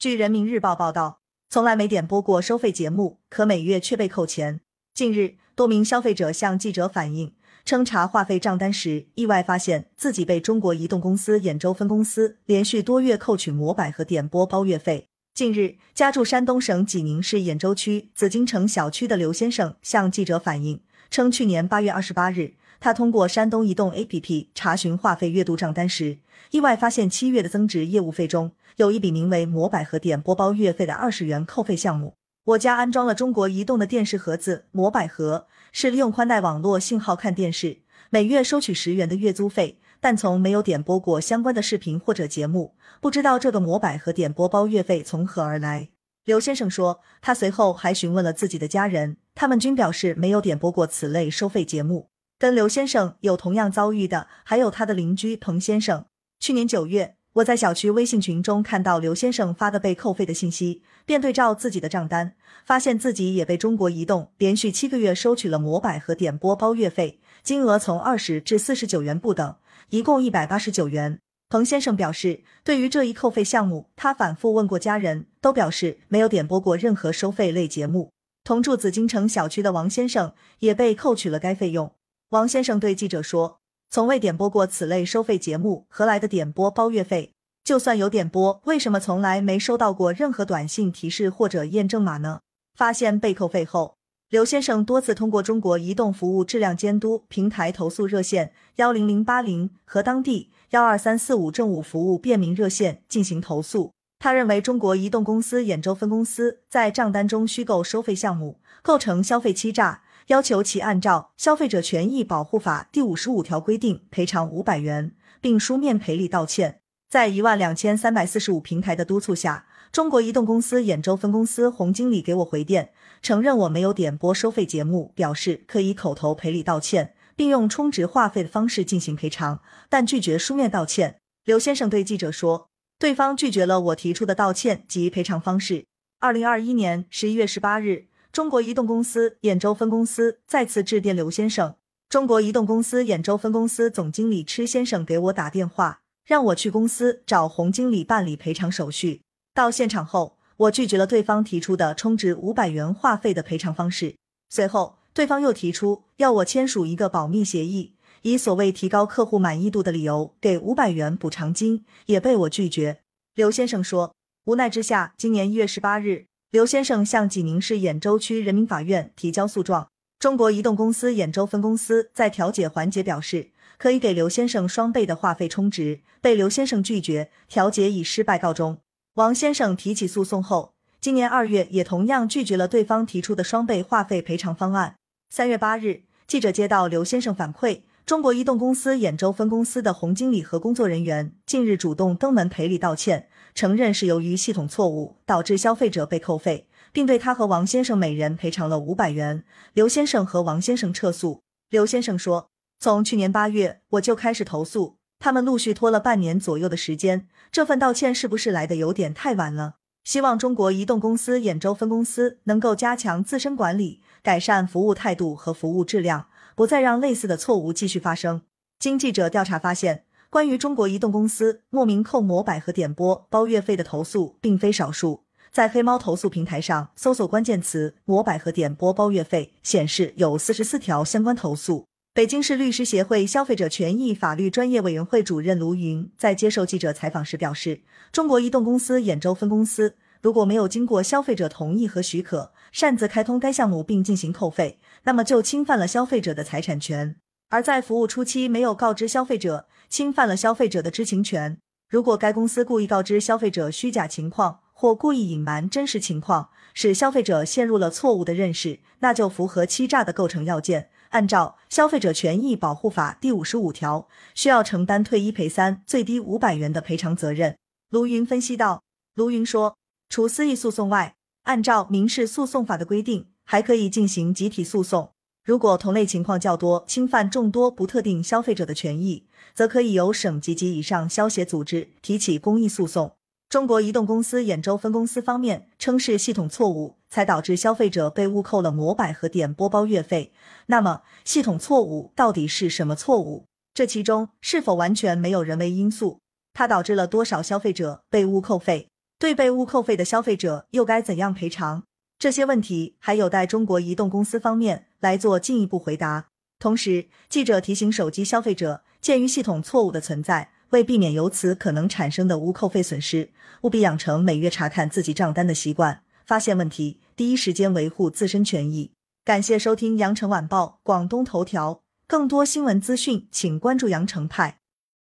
据人民日报报道，从来没点播过收费节目，可每月却被扣钱。近日，多名消费者向记者反映，称查话费账单时，意外发现自己被中国移动公司兖州分公司连续多月扣取模板和点播包月费。近日，家住山东省济宁市兖州区紫金城小区的刘先生向记者反映，称去年八月二十八日。他通过山东移动 APP 查询话费月度账单时，意外发现七月的增值业务费中有一笔名为“摩百合点播包月费”的二十元扣费项目。我家安装了中国移动的电视盒子摩百合，是利用宽带网络信号看电视，每月收取十元的月租费，但从没有点播过相关的视频或者节目，不知道这个摩百合点播包月费从何而来。刘先生说，他随后还询问了自己的家人，他们均表示没有点播过此类收费节目。跟刘先生有同样遭遇的，还有他的邻居彭先生。去年九月，我在小区微信群中看到刘先生发的被扣费的信息，便对照自己的账单，发现自己也被中国移动连续七个月收取了摩百和点播包月费，金额从二十至四十九元不等，一共一百八十九元。彭先生表示，对于这一扣费项目，他反复问过家人，都表示没有点播过任何收费类节目。同住紫禁城小区的王先生也被扣取了该费用。王先生对记者说：“从未点播过此类收费节目，何来的点播包月费？就算有点播，为什么从来没收到过任何短信提示或者验证码呢？”发现被扣费后，刘先生多次通过中国移动服务质量监督平台投诉热线幺零零八零和当地幺二三四五政务服务便民热线进行投诉。他认为中国移动公司兖州分公司在账单中虚构收费项目，构成消费欺诈。要求其按照《消费者权益保护法》第五十五条规定赔偿五百元，并书面赔礼道歉。在一万两千三百四十五平台的督促下，中国移动公司兖州分公司洪经理给我回电，承认我没有点播收费节目，表示可以口头赔礼道歉，并用充值话费的方式进行赔偿，但拒绝书面道歉。刘先生对记者说，对方拒绝了我提出的道歉及赔偿方式。二零二一年十一月十八日。中国移动公司兖州分公司再次致电刘先生，中国移动公司兖州分公司总经理池先生给我打电话，让我去公司找洪经理办理赔偿手续。到现场后，我拒绝了对方提出的充值五百元话费的赔偿方式。随后，对方又提出要我签署一个保密协议，以所谓提高客户满意度的理由给五百元补偿金，也被我拒绝。刘先生说，无奈之下，今年一月十八日。刘先生向济宁市兖州区人民法院提交诉状。中国移动公司兖州分公司在调解环节表示，可以给刘先生双倍的话费充值，被刘先生拒绝，调解以失败告终。王先生提起诉讼后，今年二月也同样拒绝了对方提出的双倍话费赔偿方案。三月八日，记者接到刘先生反馈，中国移动公司兖州分公司的洪经理和工作人员近日主动登门赔礼道歉。承认是由于系统错误导致消费者被扣费，并对他和王先生每人赔偿了五百元。刘先生和王先生撤诉。刘先生说：“从去年八月我就开始投诉，他们陆续拖了半年左右的时间，这份道歉是不是来的有点太晚了？希望中国移动公司兖州分公司能够加强自身管理，改善服务态度和服务质量，不再让类似的错误继续发生。”经记者调查发现。关于中国移动公司莫名扣摩百和点播包月费的投诉并非少数，在黑猫投诉平台上搜索关键词“摩百和点播包月费”，显示有四十四条相关投诉。北京市律师协会消费者权益法律专业委员会主任卢云在接受记者采访时表示，中国移动公司兖州分公司如果没有经过消费者同意和许可，擅自开通该项目并进行扣费，那么就侵犯了消费者的财产权。而在服务初期没有告知消费者，侵犯了消费者的知情权。如果该公司故意告知消费者虚假情况，或故意隐瞒真实情况，使消费者陷入了错误的认识，那就符合欺诈的构成要件。按照《消费者权益保护法》第五十五条，需要承担退一赔三、最低五百元的赔偿责任。卢云分析道。卢云说，除私益诉讼外，按照民事诉讼法的规定，还可以进行集体诉讼。如果同类情况较多，侵犯众多不特定消费者的权益，则可以由省级及以上消协组织提起公益诉讼。中国移动公司兖州分公司方面称是系统错误，才导致消费者被误扣了摩百和点播包月费。那么，系统错误到底是什么错误？这其中是否完全没有人为因素？它导致了多少消费者被误扣费？对被误扣费的消费者又该怎样赔偿？这些问题还有待中国移动公司方面来做进一步回答。同时，记者提醒手机消费者，鉴于系统错误的存在，为避免由此可能产生的无扣费损失，务必养成每月查看自己账单的习惯，发现问题第一时间维护自身权益。感谢收听羊城晚报广东头条，更多新闻资讯，请关注羊城派。